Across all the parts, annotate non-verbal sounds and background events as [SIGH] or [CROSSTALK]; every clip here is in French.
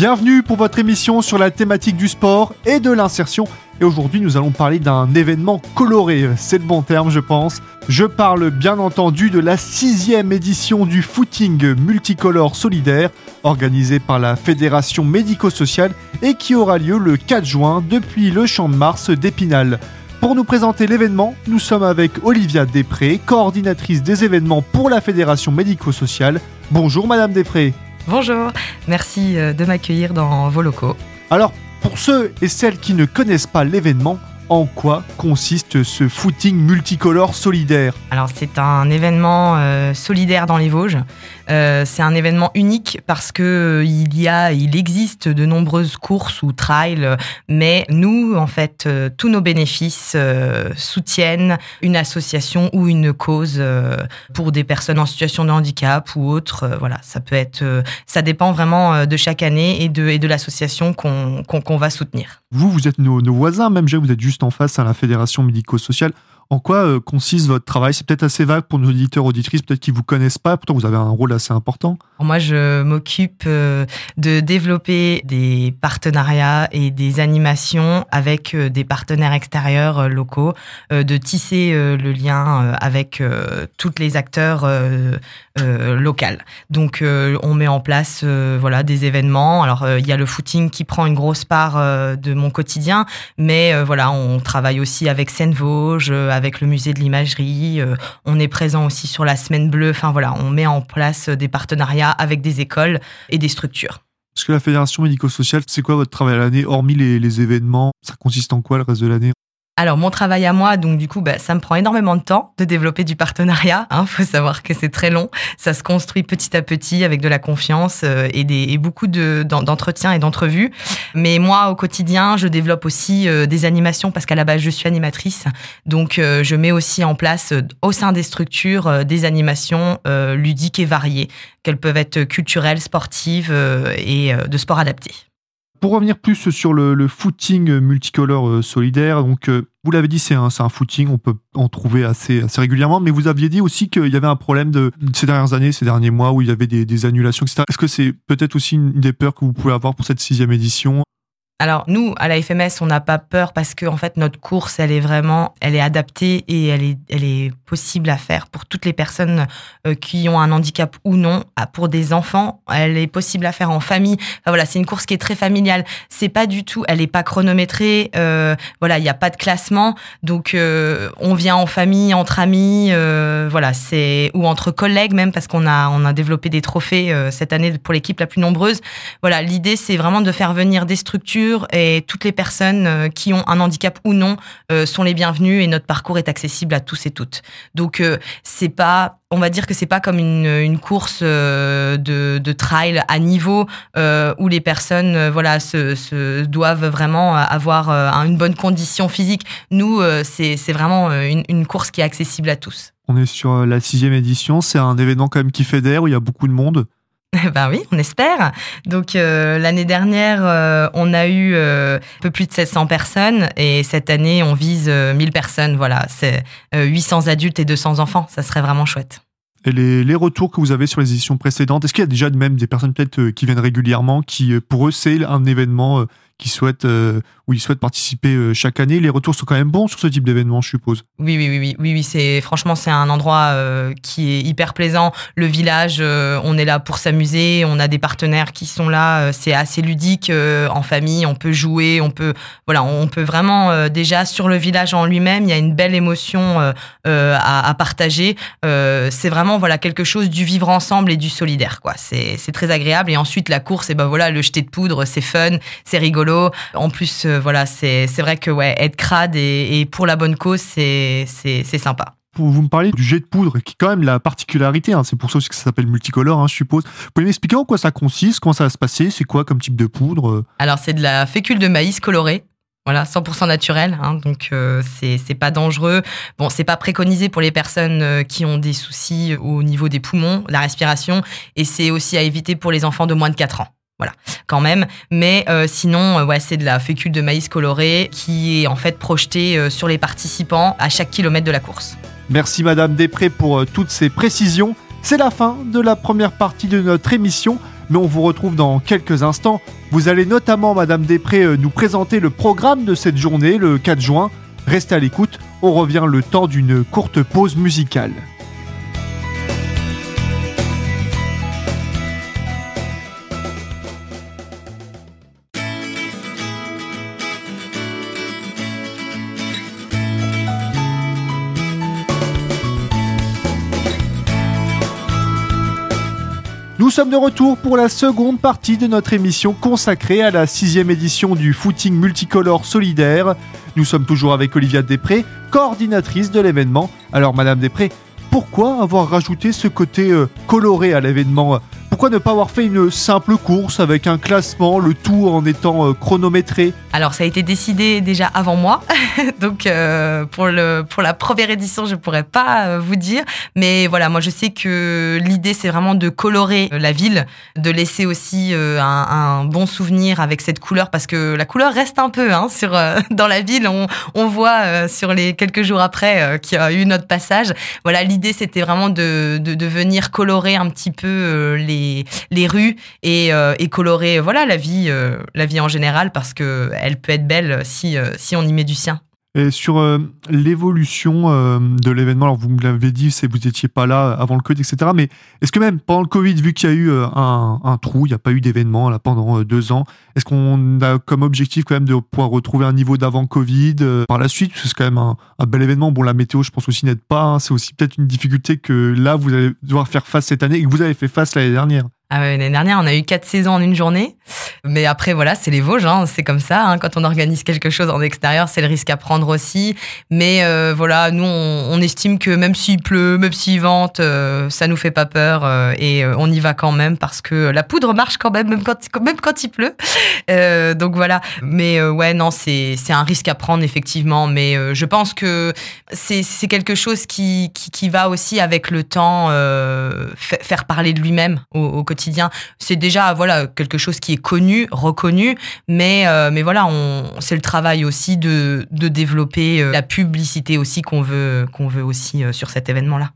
Bienvenue pour votre émission sur la thématique du sport et de l'insertion. Et aujourd'hui, nous allons parler d'un événement coloré, c'est le bon terme, je pense. Je parle bien entendu de la sixième édition du footing multicolore solidaire, organisé par la Fédération médico-sociale et qui aura lieu le 4 juin depuis le Champ de Mars d'Épinal. Pour nous présenter l'événement, nous sommes avec Olivia Després, coordinatrice des événements pour la Fédération médico-sociale. Bonjour Madame Després. Bonjour, merci euh, de m'accueillir dans vos locaux. Alors, pour ceux et celles qui ne connaissent pas l'événement, en quoi consiste ce footing multicolore solidaire? Alors c'est un événement euh, solidaire dans les Vosges. Euh, c'est un événement unique parce que euh, il y a, il existe de nombreuses courses ou trails, mais nous, en fait, tous nos bénéfices soutiennent une association ou une cause pour des personnes en situation de handicap ou autre. voilà, ça peut être, ça dépend vraiment de chaque année et de, de l'association qu'on va soutenir. Vous, vous êtes nos, nos voisins, même vous êtes juste en face à la Fédération médico-sociale. En quoi euh, consiste votre travail? C'est peut-être assez vague pour nos auditeurs auditrices, peut-être qu'ils vous connaissent pas. Pourtant, vous avez un rôle assez important. Moi, je m'occupe euh, de développer des partenariats et des animations avec euh, des partenaires extérieurs locaux, de tisser le lien avec tous les acteurs locaux. Donc, on met en place voilà des événements. Alors, il y a le footing qui prend une grosse part de mon quotidien, mais voilà, on travaille aussi avec Seine Vosges avec le musée de l'imagerie. Euh, on est présent aussi sur la semaine bleue. Enfin voilà, on met en place des partenariats avec des écoles et des structures. Parce que la Fédération médico-sociale, c'est quoi votre travail à l'année, hormis les événements? Ça consiste en quoi le reste de l'année? Alors mon travail à moi, donc du coup, bah, ça me prend énormément de temps de développer du partenariat. Il hein. faut savoir que c'est très long. Ça se construit petit à petit avec de la confiance euh, et, des, beaucoup d'entretiens et d'entrevues. Mais moi, au quotidien, je développe aussi euh, des animations parce qu'à la base, je suis animatrice. Donc euh, je mets aussi en place au sein des structures des animations ludiques et variées, qu'elles peuvent être culturelles, sportives et de sport adapté. Pour revenir plus sur le, footing multicolore solidaire, donc vous l'avez dit, c'est un, footing, on peut en trouver assez, régulièrement, mais vous aviez dit aussi qu'il y avait un problème de ces dernières années, ces derniers mois, où il y avait des annulations, etc. Est-ce que c'est peut-être aussi une des peurs que vous pouvez avoir pour cette sixième édition? Alors nous, à la FMS, on n'a pas peur parce que en fait notre course, elle est vraiment, elle est adaptée et elle est, elle est possible à faire pour toutes les personnes euh, qui ont un handicap ou non. Ah, pour des enfants, elle est possible à faire en famille. Voilà, c'est une course qui est très familiale. C'est pas du tout, elle est pas chronométrée. Euh, voilà, il n'y a pas de classement, donc euh, on vient en famille, entre amis, euh, voilà, c'est ou entre collègues même parce qu'on a on a développé des trophées euh, cette année pour l'équipe la plus nombreuse. Voilà, l'idée c'est vraiment de faire venir des structures et toutes les personnes euh, qui ont un handicap ou non euh, sont les bienvenues et notre parcours est accessible à tous et toutes. Donc euh, c'est pas on va dire que c'est pas comme une, course de, trail à niveau où les personnes voilà se, doivent vraiment avoir une bonne condition physique. Nous, c'est vraiment une, une, course qui est accessible à tous. On est sur la sixième édition. C'est un événement quand même qui fédère où il y a beaucoup de monde. [LAUGHS] Ben oui, on espère. Donc euh, l'année dernière, euh, on a eu euh, un peu plus de 700 personnes et cette année, on vise 1000 personnes. Voilà, c'est 800 adultes et 200 enfants. Ça serait vraiment chouette. Et les, retours que vous avez sur les éditions précédentes, est-ce qu'il y a déjà même des personnes peut-être qui viennent régulièrement, qui pour eux c'est un événement qui souhaitent, euh, ils souhaitent participer euh, chaque année. Les retours sont quand même bons sur ce type d'événement, je suppose. Oui, oui, oui, oui, oui, oui c'est franchement c'est un endroit euh, qui est hyper plaisant. Le village, on est là pour s'amuser, on a des partenaires qui sont là, c'est assez ludique en famille, on peut jouer, on peut, voilà, on peut vraiment déjà sur le village en lui-même, il y a une belle émotion à, partager. c'est vraiment voilà quelque chose du vivre ensemble et du solidaire, quoi. C'est très agréable. Et ensuite la course, et ben voilà, le jeter de poudre, c'est fun, c'est rigolo en plus, euh, voilà, c'est vrai que ouais, être crade et, pour la bonne cause, c'est sympa. Vous me parlez du jet de poudre, qui est quand même la particularité, hein. c'est pour ça aussi que ça s'appelle multicolore, hein, je suppose. Vous pouvez m'expliquer en quoi ça consiste, comment ça va se passer, c'est quoi comme type de poudre Alors c'est de la fécule de maïs colorée, voilà, 100% naturel, hein, donc euh, c'est pas dangereux. Bon, c'est pas préconisé pour les personnes euh, qui ont des soucis au niveau des poumons, la respiration, et c'est aussi à éviter pour les enfants de moins de 4 ans. Voilà, quand même. Mais euh, sinon, euh, ouais, c'est de la fécule de maïs colorée qui est en fait projetée euh, sur les participants à chaque kilomètre de la course. Merci Madame Després pour toutes ces précisions. C'est la fin de la première partie de notre émission. mais on vous retrouve dans quelques instants. Vous allez notamment, Madame Després, nous présenter le programme de cette journée, le 4 juin. Restez à l'écoute, on revient le temps d'une courte pause musicale. Nous sommes de retour pour la seconde partie de notre émission consacrée à la sixième édition du footing multicolore solidaire. Nous sommes toujours avec Olivia Després, coordinatrice de l'événement. Alors Madame Després, pourquoi avoir rajouté ce côté euh, coloré à l'événement pourquoi ne pas avoir fait une simple course avec un classement, le tout en étant euh, chronométré? Alors ça a été décidé déjà avant moi, [LAUGHS] donc euh, pour, le, pour la première édition je pourrais pas euh, vous dire, mais voilà moi je sais que l'idée c'est vraiment de colorer la ville, de laisser aussi un, bon souvenir avec cette couleur parce que la couleur reste un peu hein, sur, [LAUGHS] dans la ville, on, voit sur les quelques jours après qu'il y a eu notre passage. Voilà l'idée c'était vraiment de, de venir colorer un petit peu les les, rues et, euh, et, colorer voilà la vie, euh, la vie en général parce que elle peut être belle si, euh, si on y met du sien. Et sur euh, l'évolution euh, de l'événement, alors vous me l'avez dit, c'est vous n'étiez pas là avant le Covid, etc. Mais est-ce que même pendant le Covid, vu qu'il y a eu euh, un, trou, il n'y a pas eu d'événement là pendant deux ans, est-ce qu'on a comme objectif quand même de pouvoir retrouver un niveau d'avant Covid par la suite? C'est quand même un, bel événement. Bon, la météo, je pense aussi n'aide pas. Hein. c'est aussi peut-être une difficulté que là, vous allez devoir faire face cette année et que vous avez fait face l'année dernière. Ah l'année dernière, on a eu quatre saisons en une journée. Mais après, voilà, c'est les Vosges, hein, c'est comme ça. Hein, quand on organise quelque chose en extérieur, c'est le risque à prendre aussi. Mais euh, voilà, nous, on, estime que même s'il pleut, même s'il vente, euh, ça nous fait pas peur euh, et on y va quand même parce que la poudre marche quand même, même quand, même quand il pleut. donc voilà. Mais ouais, non, c'est un risque à prendre effectivement. Mais je pense que c'est quelque chose qui, qui, qui, va aussi avec le temps faire parler de lui-même au, au quotidien c'est déjà voilà quelque chose qui est connu, reconnu, mais euh, mais voilà, c'est le travail aussi de, de développer euh, la publicité aussi qu'on veut qu'on veut aussi euh, sur cet événement-là.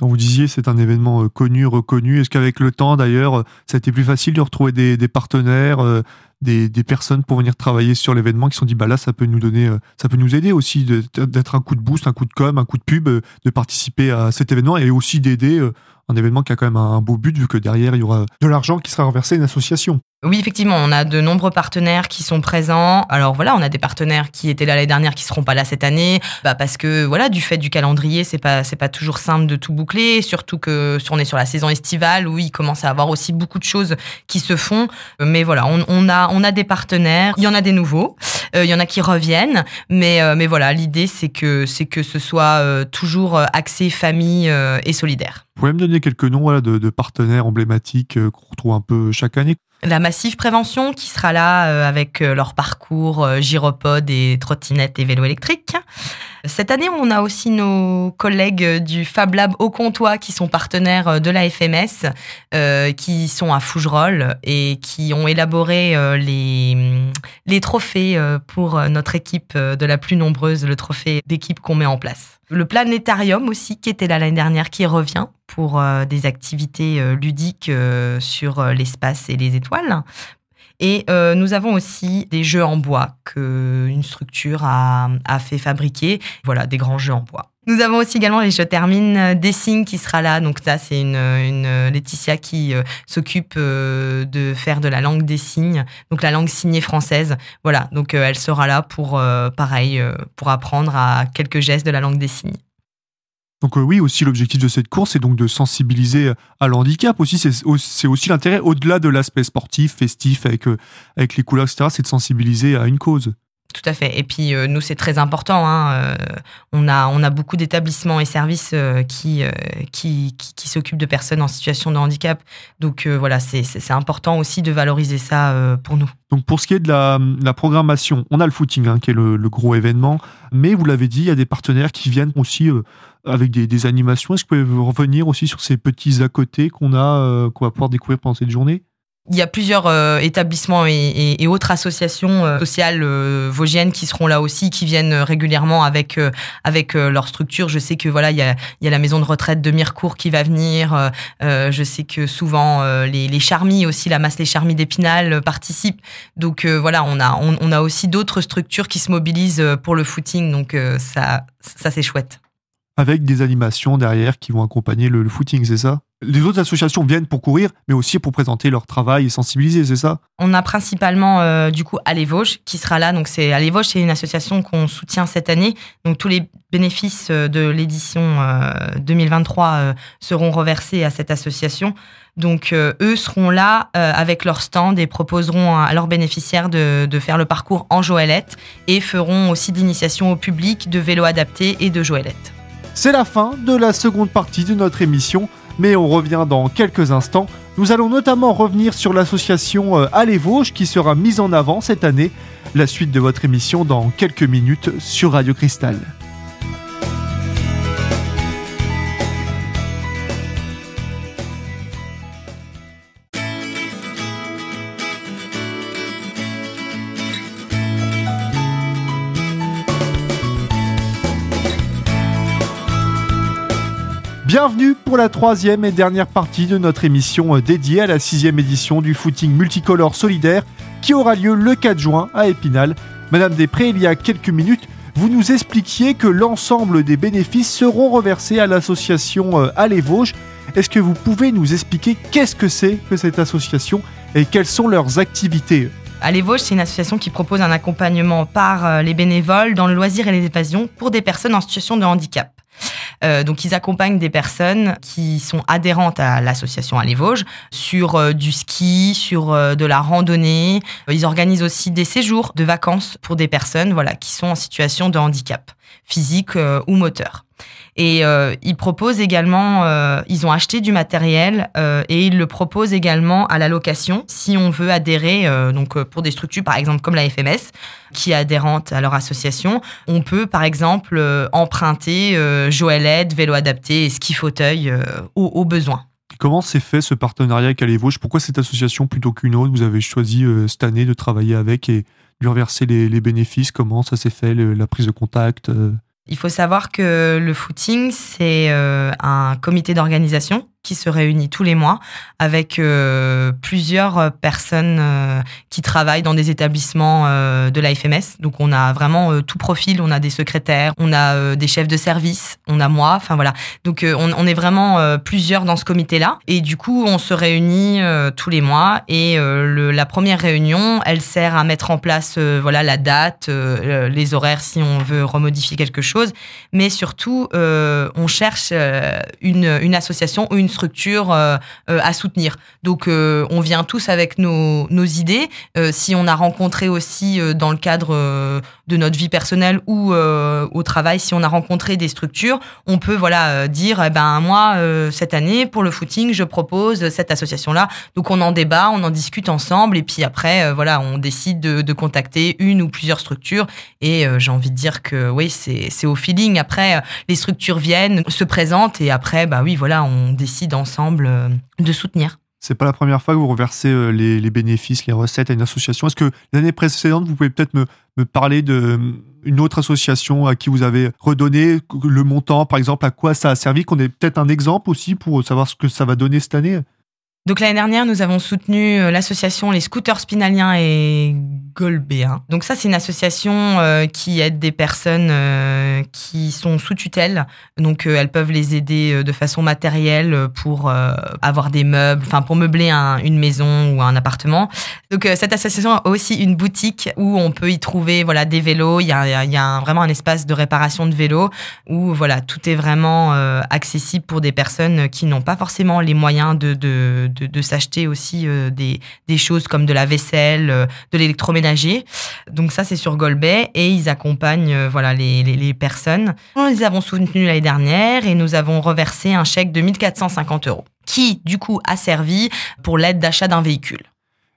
Vous disiez c'est un événement connu, reconnu. Est-ce qu'avec le temps d'ailleurs, ça a été plus facile de retrouver des partenaires, des, personnes pour venir travailler sur l'événement qui se sont dit bah là ça peut nous donner, ça peut nous aider aussi d'être un coup de boost, un coup de com, un coup de pub, de participer à cet événement et aussi d'aider un événement qui a quand même un beau but vu que derrière il y aura de l'argent qui sera reversé à une association. Oui, effectivement, on a de nombreux partenaires qui sont présents. Alors voilà, on a des partenaires qui étaient là l'année dernière qui seront pas là cette année, bah parce que voilà, du fait du calendrier, c'est pas c'est pas toujours simple de tout boucler, surtout que on est sur la saison estivale où il commence à avoir aussi beaucoup de choses qui se font. Mais voilà, on, on a on a des partenaires, il y en a des nouveaux, euh, il y en a qui reviennent, mais euh, mais voilà, l'idée c'est que c'est que ce soit euh, toujours axé famille et solidaire. Vous pouvez me donner quelques noms voilà, de, de partenaires emblématiques qu'on retrouve un peu chaque année? La Massive Prévention qui sera là avec leur parcours gyropode et trottinette et vélo électrique. Cette année, on a aussi nos collègues du Fab Lab au Comtois qui sont partenaires de la FMS, qui sont à Fougerolles et qui ont élaboré les, les trophées pour notre équipe de la plus nombreuse, le trophée d'équipe qu'on met en place. Le planétarium aussi, qui était là l'année dernière, qui revient pour euh, des activités euh, ludiques euh, sur l'espace et les étoiles. Et nous avons aussi des jeux en bois qu'une structure a, a, fait fabriquer. Voilà, des grands jeux en bois. Nous avons aussi également, et je termine, Dessing qui sera là. Donc ça, c'est une, une, Laetitia qui s'occupe de faire de la langue des signes, donc la langue signée française. Voilà, donc elle sera là pour, pareil, pour apprendre à quelques gestes de la langue des signes. Donc euh, oui, aussi l'objectif de cette course, c'est donc de sensibiliser à l'handicap. Aussi, c'est aussi l'intérêt, au-delà de l'aspect sportif, festif, avec, euh, avec les couleurs, etc., c'est de sensibiliser à une cause. Tout à fait. Et puis euh, nous, c'est très important. Hein, euh, on, a, beaucoup d'établissements et services euh, qui, s'occupent de personnes en situation de handicap. Donc voilà, c'est important aussi de valoriser ça pour nous. Donc pour ce qui est de la, programmation, on a le footing hein, qui est le, le, gros événement. Mais vous l'avez dit, il y a des partenaires qui viennent aussi avec des, des animations. Est-ce que vous pouvez revenir aussi sur ces petits à côté qu'on a, qu'on va pouvoir découvrir pendant cette journée? Il y a plusieurs euh, établissements et, autres associations euh, sociales euh, vosgiennes qui seront là aussi, qui viennent régulièrement avec avec leur structure. Je sais que voilà, il y a, y a la maison de retraite de Mirecourt qui va venir. je sais que souvent les, les charmis aussi, la masse les charmis d'Épinal participent. Donc voilà, on a on, on a aussi d'autres structures qui se mobilisent pour le footing. Donc ça ça c'est chouette avec des animations derrière qui vont accompagner le, footing, c'est ça? Les autres associations viennent pour courir, mais aussi pour présenter leur travail et sensibiliser, c'est ça? On a principalement euh, du coup Allez Vosges qui sera là. Donc c'est Allez Vosges, c'est une association qu'on soutient cette année. Donc tous les bénéfices euh, de l'édition 2023 euh, seront reversés à cette association. Donc eux seront là avec leur stand et proposeront à leurs bénéficiaires de, de, faire le parcours en joëlette et feront aussi d'initiation au public de vélo adapté et de joëlette. C'est la fin de la seconde partie de notre émission, mais on revient dans quelques instants. Nous allons notamment revenir sur l'association euh, Allez Vosges qui sera mise en avant cette année. La suite de votre émission dans quelques minutes sur Radio Cristal. Bienvenue pour la troisième et dernière partie de notre émission euh, dédiée à la sixième édition du footing multicolore solidaire qui aura lieu le 4 juin à Épinal. Madame Després, il y a quelques minutes, vous nous expliquiez que l'ensemble des bénéfices seront reversés à l'association euh, Allez Vosges. Est-ce que vous pouvez nous expliquer qu'est-ce que c'est que cette association et quelles sont leurs activités Allez Vosges, c'est une association qui propose un accompagnement par euh, les bénévoles dans le loisir et les évasions pour des personnes en situation de handicap. Euh, donc ils accompagnent des personnes qui sont adhérentes à l'association Les Vosges sur euh, du ski, sur euh, de la randonnée. Ils organisent aussi des séjours de vacances pour des personnes voilà qui sont en situation de handicap physique ou moteur. Et euh, ils proposent également, euh, ils ont acheté du matériel euh, et ils le proposent également à la location si on veut adhérer, donc pour des structures par exemple comme la FMS qui est adhérente à leur association, on peut par exemple emprunter Joëlette, vélo adapté et ski fauteuil au, au besoin. Comment s'est fait ce partenariat avec Vosges? Pourquoi cette association plutôt qu'une autre? Vous avez choisi cette année de travailler avec et lui reverser les bénéfices. Comment ça s'est fait, la prise de contact il faut savoir que le footing, c'est euh, un comité d'organisation qui se réunit tous les mois avec euh, plusieurs euh, personnes euh, qui travaillent dans des établissements de la FMS. Donc on a vraiment tout profil, on a des secrétaires, on a des chefs de service, on a moi, enfin voilà. Donc on, est vraiment plusieurs dans ce comité-là et du coup on se réunit tous les mois et la première réunion, elle sert à mettre en place voilà la date, les horaires si on veut remodifier quelque chose, mais surtout on cherche une, une association ou une structure euh, euh, à soutenir. Donc, euh, on vient tous avec nos, idées. si on a rencontré aussi dans le cadre de notre vie personnelle ou au travail, si on a rencontré des structures, on peut voilà dire, eh ben moi cette année pour le footing, je propose cette association-là. Donc, on en débat, on en discute ensemble, et puis après, voilà, on décide de, de, contacter une ou plusieurs structures. Et j'ai envie de dire que oui, c'est au feeling. Après, les structures viennent, se présentent, et après, bah oui, voilà, on décide d'ensemble euh, de soutenir. C'est pas la première fois que vous reversez euh, les, bénéfices, les recettes à une association. Est-ce que l'année précédente, vous pouvez peut-être me, me parler d'une autre association à qui vous avez redonné le montant, par exemple, à quoi ça a servi, qu'on ait peut-être un exemple aussi pour savoir ce que ça va donner cette année? Donc l'année dernière, nous avons soutenu euh, l'association Les Scooters Spinaliens et Golbéens. Donc ça, c'est une association euh, qui aide des personnes euh, qui sont sous tutelle. Donc elles peuvent les aider de façon matérielle pour avoir des meubles, enfin pour meubler une maison ou un appartement. Donc cette association a aussi une boutique où on peut y trouver voilà des vélos. Il y a, vraiment un espace de réparation de vélos où voilà tout est vraiment accessible pour des personnes qui n'ont pas forcément les moyens de, de de, s'acheter aussi euh, des, choses comme de la vaisselle, euh, de l'électroménager. Donc ça, c'est sur Golbet et ils accompagnent euh, voilà les, les, personnes. Nous les avons soutenus l'année dernière et nous avons reversé un chèque de 1450 euros qui, du coup, a servi pour l'aide d'achat d'un véhicule.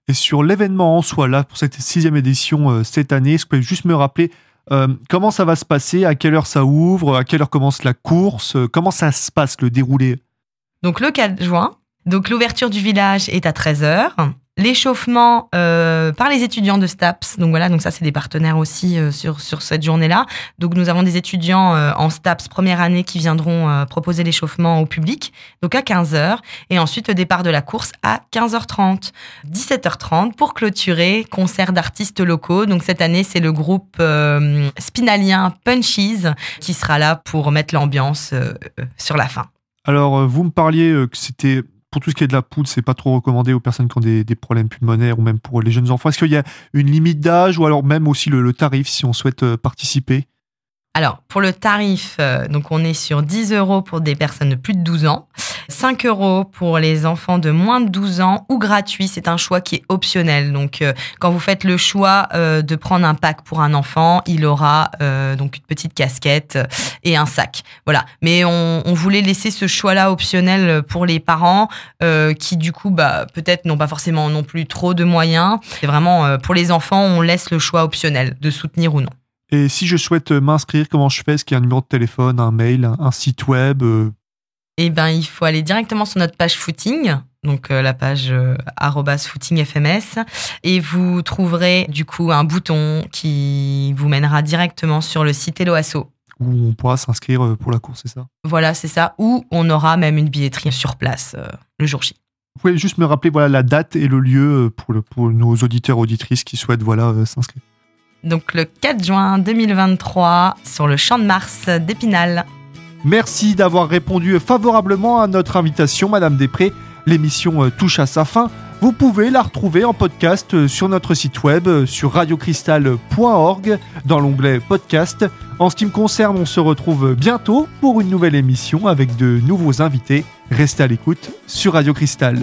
Et sur l'événement en soi, là, pour cette sixième édition cette année, est-ce que vous pouvez juste me rappeler comment ça va se passer, à quelle heure ça ouvre, à quelle heure commence la course, comment ça se passe le déroulé? Donc le 4 juin, donc l'ouverture du village est à 13h. l'échauffement euh, par les étudiants de STAPS. Donc voilà, donc ça c'est des partenaires aussi euh, sur sur cette journée-là. Donc nous avons des étudiants euh, en STAPS première année qui viendront proposer l'échauffement au public, donc à 15h, et ensuite le départ de la course à 15h30, 17h30 pour clôturer concert d'artistes locaux. Donc cette année c'est le groupe spinalien Punchies qui sera là pour mettre l'ambiance sur la fin. Alors, vous me parliez que c'était pour tout ce qui est de la poudre, c'est pas trop recommandé aux personnes qui ont des, problèmes pulmonaires ou même pour les jeunes enfants. Est-ce qu'il y a une limite d'âge ou alors même aussi le, le tarif si on souhaite euh, participer? Alors, pour le tarif, euh, donc on est sur 10 euros pour des personnes de plus de 12 ans, 5 euros pour les enfants de moins de 12 ans ou gratuit. C'est un choix qui est optionnel. Donc, euh, quand vous faites le choix euh, de prendre un pack pour un enfant, il aura euh, donc une petite casquette et un sac. Voilà. Mais on, on voulait laisser ce choix-là optionnel pour les parents euh, qui, du coup, bah, peut-être n'ont pas forcément non plus trop de moyens. C'est vraiment euh, pour les enfants, on laisse le choix optionnel de soutenir ou non. Et si je souhaite euh, m'inscrire, comment je fais? Est-ce qu'il y a un numéro de téléphone, un mail, un, un site web euh, Eh ben, il faut aller directement sur notre page footing, donc euh, la page euh, footingfms, et vous trouverez du coup un bouton qui vous mènera directement sur le site Eloasso. où on pourra s'inscrire pour la course, c'est ça? Voilà, c'est ça. Ou on aura même une billetterie sur place euh, le jour J. Vous pouvez juste me rappeler voilà, la date et le lieu pour, le, pour nos auditeurs auditrices qui souhaitent voilà, s'inscrire. Donc le 4 juin 2023 sur le champ de Mars d'Épinal. Merci d'avoir répondu favorablement à notre invitation, Madame Després. L'émission euh, touche à sa fin. Vous pouvez la retrouver en podcast euh, sur notre site web, euh, sur radiocristal.org, dans l'onglet podcast. En ce qui me concerne, on se retrouve bientôt pour une nouvelle émission avec de nouveaux invités. Restez à l'écoute sur Radio Cristal.